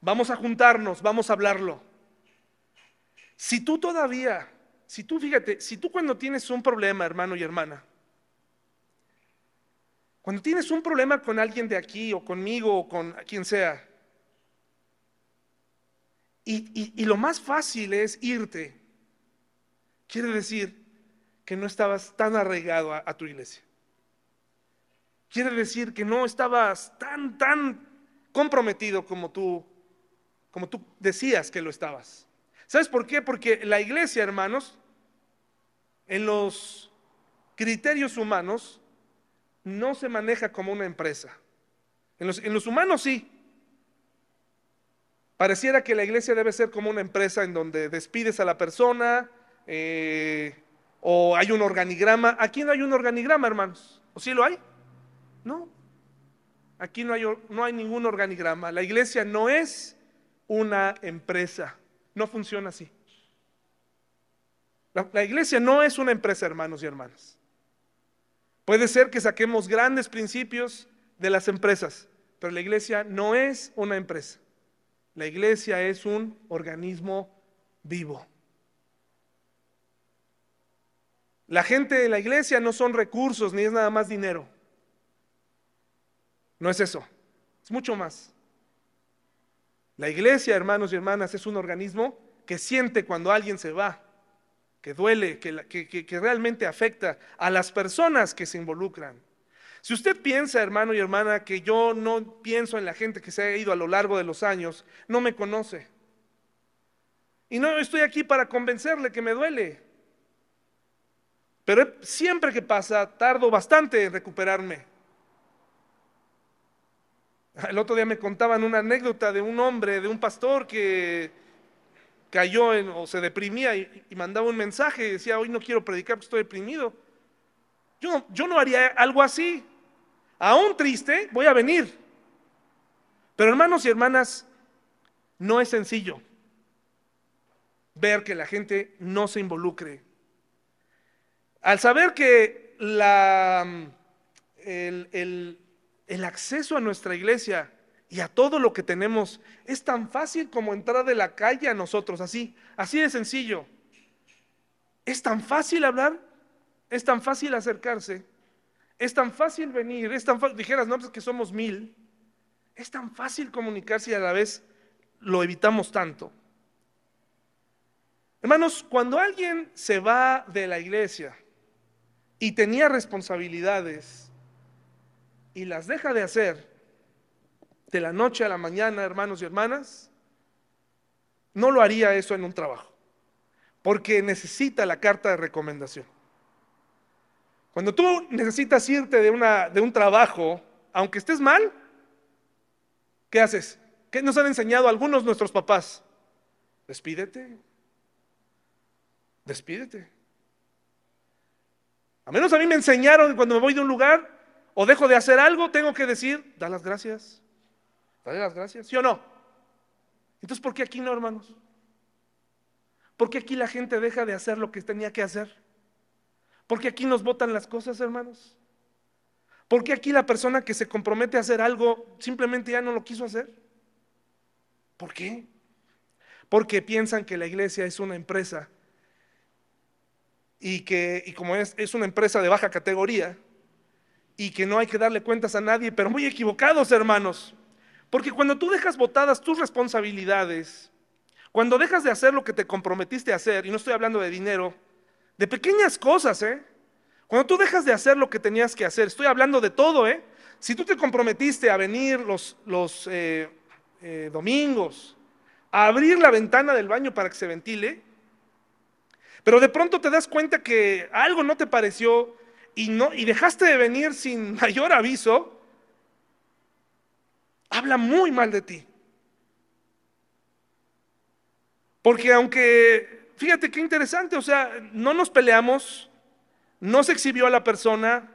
Vamos a juntarnos, vamos a hablarlo. Si tú todavía si tú, fíjate, si tú cuando tienes un problema, hermano y hermana, cuando tienes un problema con alguien de aquí o conmigo o con quien sea, y, lo más fácil es irte, quiere decir que no estabas tan arraigado a, a tu iglesia. Quiere decir que no estabas tan, tan comprometido como tú, como tú decías que lo estabas. ¿Sabes por qué? Porque la iglesia, hermanos, en los criterios humanos, no se maneja como una empresa. En los, humanos sí. Pareciera que la iglesia debe ser como una empresa en donde despides a la persona eh, o hay un organigrama. Aquí no hay un organigrama, hermanos. ¿O sí lo hay? No. Aquí no hay, no hay ningún organigrama. La iglesia no es una empresa. No funciona así. La, iglesia no es una empresa, hermanos y hermanas. Puede ser que saquemos grandes principios de las empresas, pero la iglesia no es una empresa. La iglesia es un organismo vivo. La gente de la iglesia no son recursos ni es nada más dinero. No es eso, es mucho más. La iglesia, hermanos y hermanas, es un organismo que siente cuando alguien se va, que duele, que, realmente afecta a las personas que se involucran. Si usted piensa, hermano y hermana, que yo no pienso en la gente que se ha ido a lo largo de los años, no me conoce. Y no estoy aquí para convencerle que me duele. Pero siempre que pasa, tardo bastante en recuperarme. El otro día me contaban una anécdota de un hombre, de un pastor que cayó en, o se deprimía y, mandaba un mensaje y decía, hoy no quiero predicar porque estoy deprimido. Yo, yo no haría algo así. Aún triste, voy a venir. Pero hermanos y hermanas, no es sencillo ver que la gente no se involucre. Al saber que la, el, el acceso a nuestra iglesia y a todo lo que tenemos es tan fácil como entrar de la calle a nosotros, así, así de sencillo. Es tan fácil hablar, es tan fácil acercarse, es tan fácil venir, es tan fácil, dijeras, no, pues que somos mil, es tan fácil comunicarse y a la vez lo evitamos tanto. Hermanos, cuando alguien se va de la iglesia y tenía responsabilidades, y las deja de hacer de la noche a la mañana, hermanos y hermanas, no lo haría eso en un trabajo, porque necesita la carta de recomendación. Cuando tú necesitas irte de, una, de un trabajo, aunque estés mal, ¿qué haces? ¿Qué nos han enseñado algunos nuestros papás? Despídete. Despídete. A menos a mí me enseñaron cuando me voy de un lugar, o dejo de hacer algo, tengo que decir, da las gracias. Dale las gracias, ¿sí o no? Entonces, ¿por qué aquí no, hermanos? ¿Por qué aquí la gente deja de hacer lo que tenía que hacer? ¿Por qué aquí nos votan las cosas, hermanos? ¿Por qué aquí la persona que se compromete a hacer algo simplemente ya no lo quiso hacer? ¿Por qué? Porque piensan que la iglesia es una empresa y que, y como es, es una empresa de baja categoría, y que no hay que darle cuentas a nadie, pero muy equivocados, hermanos. Porque cuando tú dejas botadas tus responsabilidades, cuando dejas de hacer lo que te comprometiste a hacer, y no estoy hablando de dinero, de pequeñas cosas, ¿eh? Cuando tú dejas de hacer lo que tenías que hacer, estoy hablando de todo, ¿eh? Si tú te comprometiste a venir los, los eh, eh, domingos, a abrir la ventana del baño para que se ventile, pero de pronto te das cuenta que algo no te pareció, y, no, y dejaste de venir sin mayor aviso, habla muy mal de ti. Porque aunque, fíjate qué interesante, o sea, no nos peleamos, no se exhibió a la persona,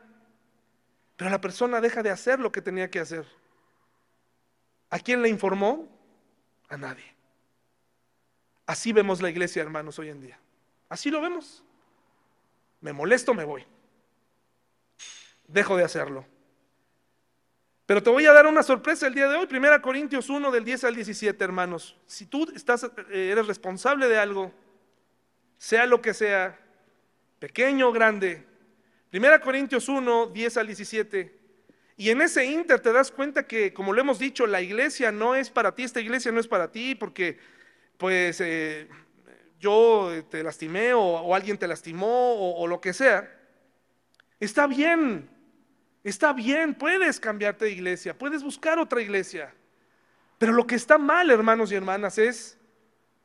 pero la persona deja de hacer lo que tenía que hacer. ¿A quién le informó? A nadie. Así vemos la iglesia, hermanos, hoy en día. Así lo vemos. Me molesto, me voy dejo de hacerlo. Pero te voy a dar una sorpresa el día de hoy, 1 Corintios 1 del 10 al 17, hermanos. Si tú estás, eh, eres responsable de algo, sea lo que sea, pequeño o grande, 1 Corintios 1, 10 al 17, y en ese inter te das cuenta que, como lo hemos dicho, la iglesia no es para ti, esta iglesia no es para ti, porque pues eh, yo te lastimé o, alguien te lastimó o lo que sea. Está bien, Está bien, puedes cambiarte de iglesia, puedes buscar otra iglesia. Pero lo que está mal, hermanos y hermanas, es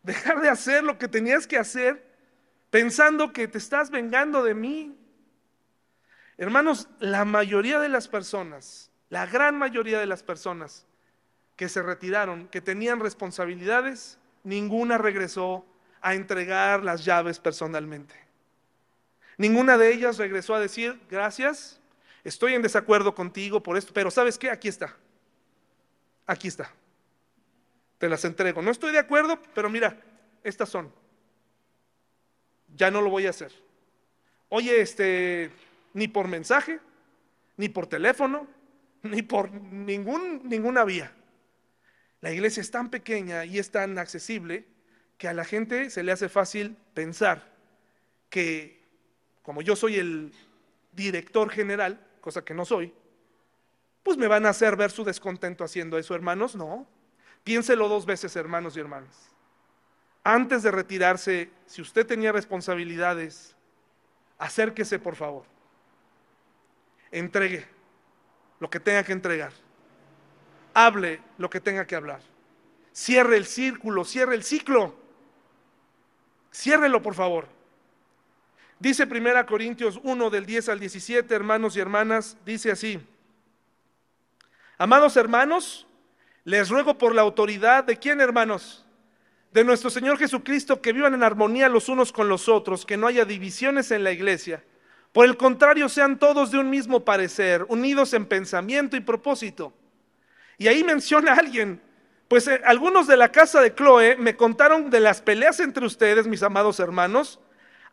dejar de hacer lo que tenías que hacer pensando que te estás vengando de mí. Hermanos, la mayoría de las personas, la gran mayoría de las personas que se retiraron, que tenían responsabilidades, ninguna regresó a entregar las llaves personalmente. Ninguna de ellas regresó a decir, gracias, estoy en desacuerdo contigo por esto, pero ¿sabes qué? Aquí está. Aquí está. Te las entrego. No estoy de acuerdo, pero mira, estas son. Ya no lo voy a hacer. Oye, este, ni por mensaje, ni por teléfono, ni por ningún, ninguna vía. La iglesia es tan pequeña y es tan accesible que a la gente se le hace fácil pensar que como yo soy el director general, cosa que no soy, pues me van a hacer ver su descontento haciendo eso, hermanos. No, piénselo dos veces, hermanos y hermanas. Antes de retirarse, si usted tenía responsabilidades, acérquese, por favor. Entregue lo que tenga que entregar. Hable lo que tenga que hablar. Cierre el círculo, cierre el ciclo. Ciérrelo, por favor. Dice 1 Corintios 1 del 10 al 17, hermanos y hermanas, dice así. Amados hermanos, les ruego por la autoridad de quién, hermanos? De nuestro Señor Jesucristo, que vivan en armonía los unos con los otros, que no haya divisiones en la iglesia. Por el contrario, sean todos de un mismo parecer, unidos en pensamiento y propósito. Y ahí menciona alguien, pues eh, algunos de la casa de Chloe me contaron de las peleas entre ustedes, mis amados hermanos,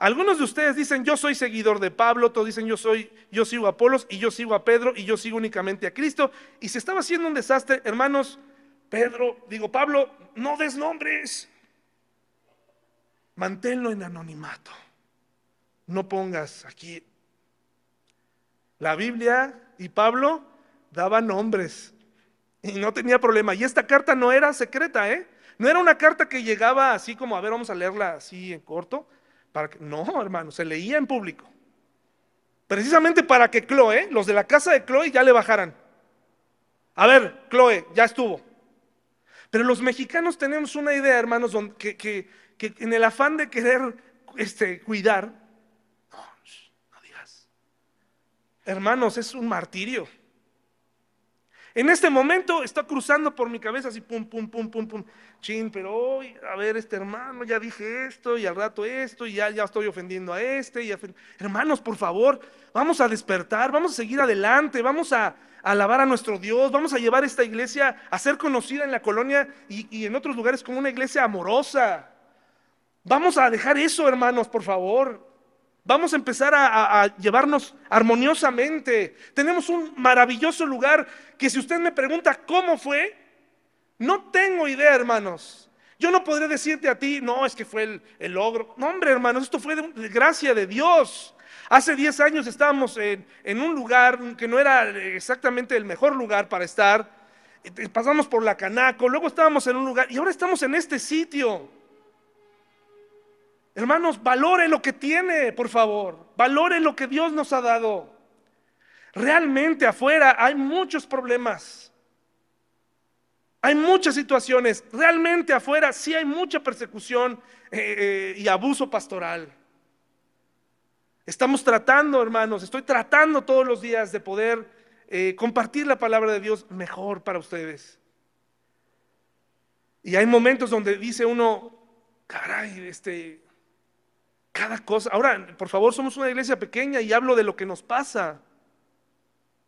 algunos de ustedes dicen, yo soy seguidor de Pablo, otros dicen, yo soy, yo sigo a Apolos y yo sigo a Pedro y yo sigo únicamente a Cristo. Y se estaba haciendo un desastre, hermanos, Pedro, digo, Pablo, no des nombres. Manténlo en anonimato. No pongas aquí. La Biblia y Pablo daban nombres y no tenía problema. Y esta carta no era secreta, ¿eh? No era una carta que llegaba así como, a ver, vamos a leerla así en corto no, hermano, se leía en público. Precisamente para que Chloe, los de la casa de Chloe, ya le bajaran. A ver, Chloe, ya estuvo. Pero los mexicanos tenemos una idea, hermanos, que, que, en el afán de querer este, cuidar, no digas. Hermanos, es un martirio. En este momento está cruzando por mi cabeza así, pum, pum, pum, pum, pum. Chin, pero hoy, a ver, este hermano, ya dije esto, y al rato esto, y ya, ya estoy ofendiendo a este. Y Hermanos, por favor, vamos a despertar, vamos a seguir adelante, vamos a, alabar a nuestro Dios, vamos a llevar esta iglesia a ser conocida en la colonia y, y en otros lugares como una iglesia amorosa. Vamos a dejar eso, hermanos, por favor. Vamos a empezar a, llevarnos armoniosamente. Tenemos un maravilloso lugar que si usted me pregunta cómo fue, no tengo idea, hermanos. Yo no podré decirte a ti, no, es que fue el, logro. No, hombre, hermanos, esto fue de, gracia de Dios. Hace 10 años estábamos en, en, un lugar que no era exactamente el mejor lugar para estar. Pasamos por la Canaco, luego estábamos en un lugar y ahora estamos en este sitio. Hermanos, valore lo que tiene, por favor. Valore lo que Dios nos ha dado. Realmente afuera hay muchos problemas. Hay muchas situaciones. Realmente afuera sí hay mucha persecución eh, eh, y abuso pastoral. Estamos tratando, hermanos, estoy tratando todos los días de poder eh, compartir la palabra de Dios mejor para ustedes. Y hay momentos donde dice uno, caray, este, cada cosa. Ahora, por favor, somos una iglesia pequeña y hablo de lo que nos pasa.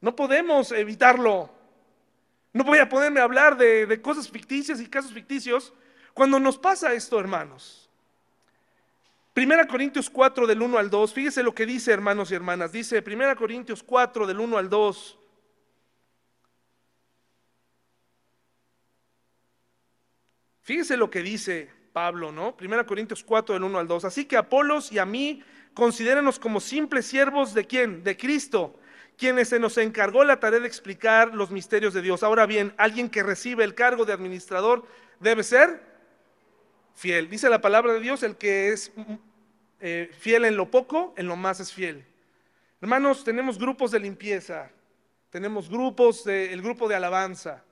No podemos evitarlo. No voy a ponerme a hablar de, cosas ficticias y casos ficticios cuando nos pasa esto, hermanos. Primera Corintios 4 del 1 al 2, fíjese lo que dice, hermanos y hermanas. Dice Primera Corintios 4 del 1 al 2. Fíjese lo que dice Pablo, ¿no? 1 Corintios 4, del 1 al 2. Así que Apolos y a mí, considérenos como simples siervos de quién? De Cristo, quienes se nos encargó la tarea de explicar los misterios de Dios. Ahora bien, alguien que recibe el cargo de administrador debe ser fiel. Dice la palabra de Dios, el que es eh, fiel en lo poco, en lo más es fiel. Hermanos, tenemos grupos de limpieza, tenemos grupos, de, el grupo de alabanza.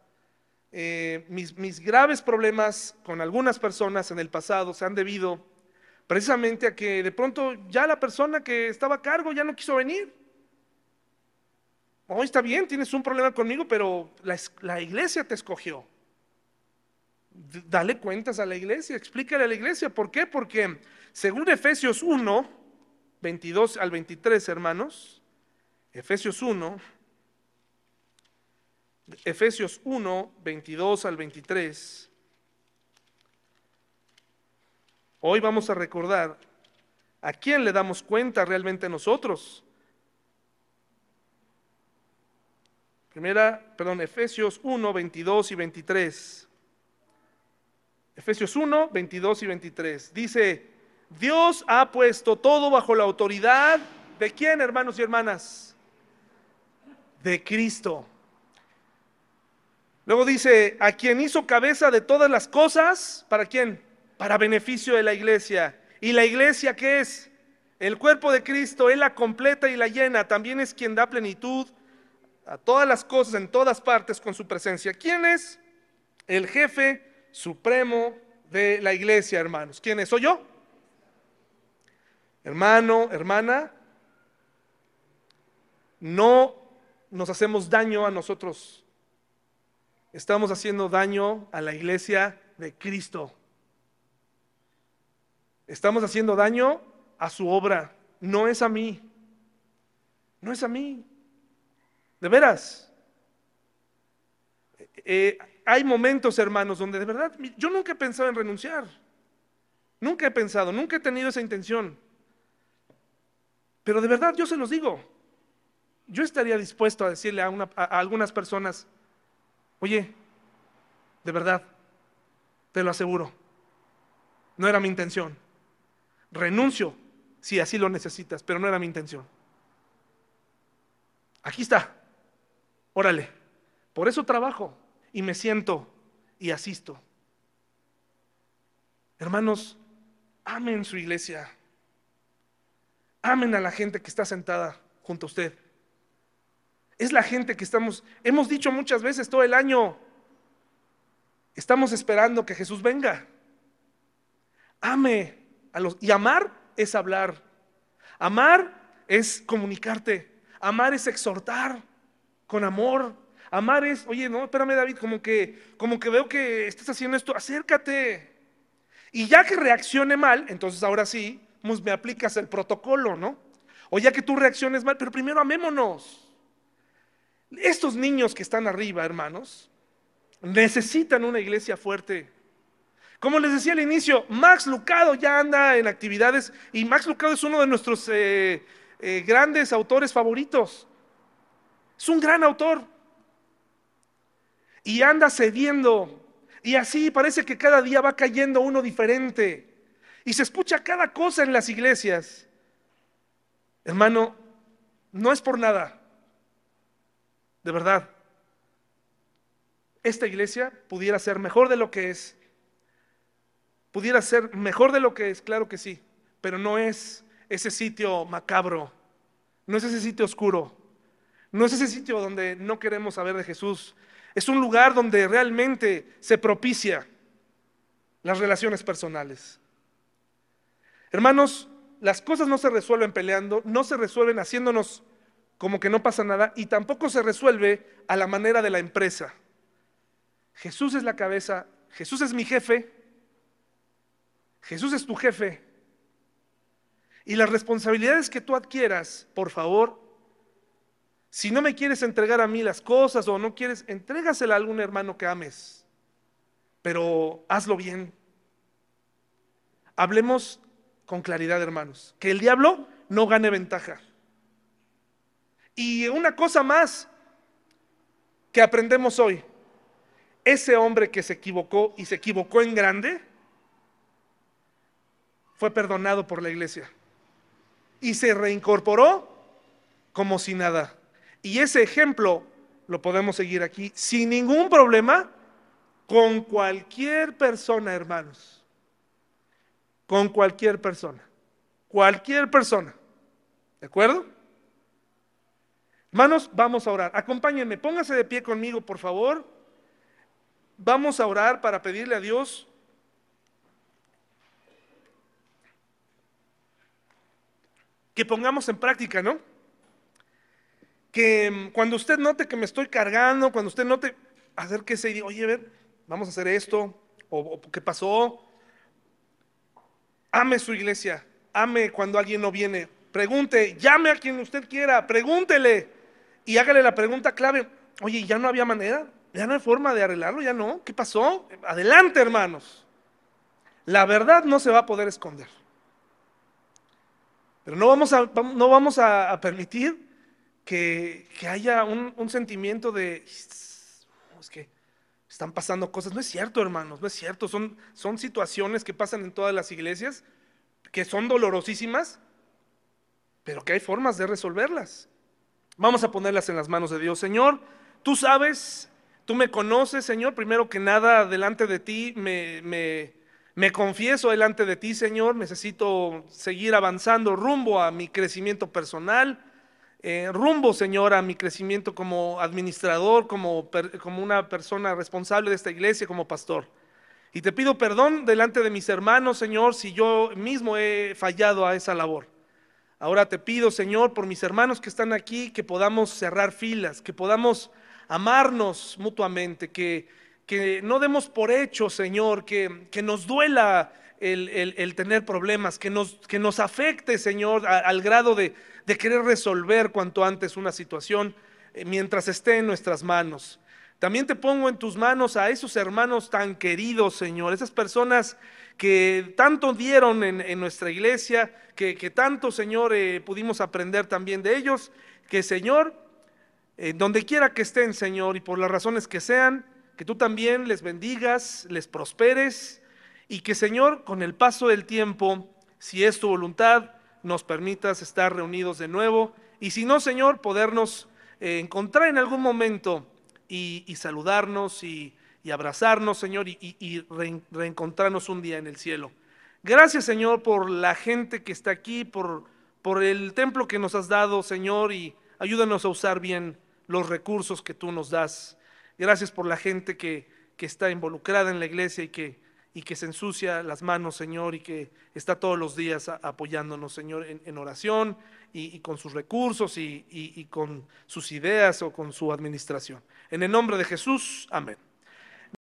Eh, mis, graves problemas con algunas personas en el pasado se han debido precisamente a que de pronto ya la persona que estaba a cargo ya no quiso venir. Hoy está bien, tienes un problema conmigo, pero la, iglesia te escogió. Dale cuentas a la iglesia, explícale a la iglesia. ¿Por qué? Porque según Efesios 1, 22 al 23, hermanos, Efesios 1, Efesios 1, 22 al 23. Hoy vamos a recordar a quién le damos cuenta realmente nosotros. Primera, perdón, Efesios 1, 22 y 23. Efesios 1, 22 y 23. Dice, Dios ha puesto todo bajo la autoridad de quién, hermanos y hermanas? De Cristo. Luego dice, a quien hizo cabeza de todas las cosas, ¿para quién? Para beneficio de la iglesia. ¿Y la iglesia qué es? El cuerpo de Cristo, Él la completa y la llena. También es quien da plenitud a todas las cosas en todas partes con su presencia. ¿Quién es? El jefe supremo de la iglesia, hermanos. ¿Quién es? ¿Soy yo? Hermano, hermana, no nos hacemos daño a nosotros. Estamos haciendo daño a la iglesia de Cristo. Estamos haciendo daño a su obra. No es a mí. No es a mí. De veras. Eh, hay momentos, hermanos, donde de verdad yo nunca he pensado en renunciar. Nunca he pensado, nunca he tenido esa intención. Pero de verdad yo se los digo. Yo estaría dispuesto a decirle a, a algunas personas, oye, de verdad, te lo aseguro, no era mi intención. Renuncio si así lo necesitas, pero no era mi intención. Aquí está, órale, por eso trabajo y me siento y asisto. Hermanos, amen su iglesia. Amen a la gente que está sentada junto a usted. Es la gente que estamos, hemos dicho muchas veces todo el año, estamos esperando que Jesús venga. Ame a los, y amar es hablar. Amar es comunicarte. Amar es exhortar con amor. Amar es, oye, no, espérame David, como que, como que veo que estás haciendo esto, acércate. Y ya que reaccione mal, entonces ahora sí, pues me aplicas el protocolo, ¿no? O ya que tú reacciones mal, pero primero amémonos. Estos niños que están arriba, hermanos, necesitan una iglesia fuerte. Como les decía al inicio, Max Lucado ya anda en actividades y Max Lucado es uno de nuestros eh, eh, grandes autores favoritos. Es un gran autor. Y anda cediendo. Y así parece que cada día va cayendo uno diferente. Y se escucha cada cosa en las iglesias. Hermano, no es por nada. De verdad. Esta iglesia pudiera ser mejor de lo que es. Pudiera ser mejor de lo que es, claro que sí. Pero no es ese sitio macabro. No es ese sitio oscuro. No es ese sitio donde no queremos saber de Jesús. Es un lugar donde realmente se propicia las relaciones personales. Hermanos, las cosas no se resuelven peleando, no se resuelven haciéndonos como que no pasa nada y tampoco se resuelve a la manera de la empresa. Jesús es la cabeza, Jesús es mi jefe, Jesús es tu jefe. Y las responsabilidades que tú adquieras, por favor, si no me quieres entregar a mí las cosas o no quieres, entrégasela a algún hermano que ames, pero hazlo bien. Hablemos con claridad, hermanos. Que el diablo no gane ventaja. Y una cosa más que aprendemos hoy. Ese hombre que se equivocó y se equivocó en grande, fue perdonado por la iglesia. Y se reincorporó como si nada. Y ese ejemplo lo podemos seguir aquí sin ningún problema con cualquier persona, hermanos con cualquier persona. Cualquier persona. ¿De acuerdo? Hermanos, vamos a orar. Acompáñenme, pónganse de pie conmigo, por favor. Vamos a orar para pedirle a Dios que pongamos en práctica, ¿no? Que mm, cuando usted note que me estoy cargando, cuando usted note, acérquese y diga, oye, a ver, vamos a hacer esto, o, qué pasó, Ame su iglesia, ame cuando alguien no viene. Pregunte, llame a quien usted quiera, pregúntele y hágale la pregunta clave. Oye, ¿ya no había manera? ¿Ya no hay forma de arreglarlo? ¿Ya no? ¿Qué pasó? Adelante, hermanos. La verdad no se va a poder esconder. Pero no vamos a, no vamos a permitir que, haya un, sentimiento de, es que están pasando cosas. No es cierto, hermanos, no es cierto. Son, son situaciones que pasan en todas las iglesias, que son dolorosísimas, pero que hay formas de resolverlas. Vamos a ponerlas en las manos de Dios. Señor, tú sabes, tú me conoces, Señor. Primero que nada, delante de ti me, me, me confieso delante de ti, Señor. Necesito seguir avanzando rumbo a mi crecimiento personal eh, rumbo, Señor, a mi crecimiento como administrador, como, como una persona responsable de esta iglesia, como pastor. Y te pido perdón delante de mis hermanos, Señor, si yo mismo he fallado a esa labor. Ahora te pido, Señor, por mis hermanos que están aquí, que podamos cerrar filas, que podamos amarnos mutuamente, que, que no demos por hecho, Señor, que, que nos duela el, tener problemas, que nos, que nos afecte, Señor, al grado de, de querer resolver cuanto antes una situación eh, mientras esté en nuestras manos. También te pongo en tus manos a esos hermanos tan queridos, Señor, esas personas que tanto dieron en, nuestra iglesia, que, tanto, Señor, eh, pudimos aprender también de ellos, que, Señor, eh, donde quiera que estén, Señor, y por las razones que sean, que tú también les bendigas, les prosperes, y que, Señor, con el paso del tiempo, si es tu voluntad, nos permitas estar reunidos de nuevo y si no, Señor, podernos eh, encontrar en algún momento y, saludarnos y, abrazarnos, Señor, y, reencontrarnos un día en el cielo. Gracias, Señor, por la gente que está aquí, por, por el templo que nos has dado, Señor, y ayúdanos a usar bien los recursos que tú nos das. Gracias por la gente que, que está involucrada en la iglesia y que y que se ensucia las manos, Señor, y que está todos los días apoyándonos, Señor, en, oración y, con sus recursos y con sus ideas o con su administración. En el nombre de Jesús, amén.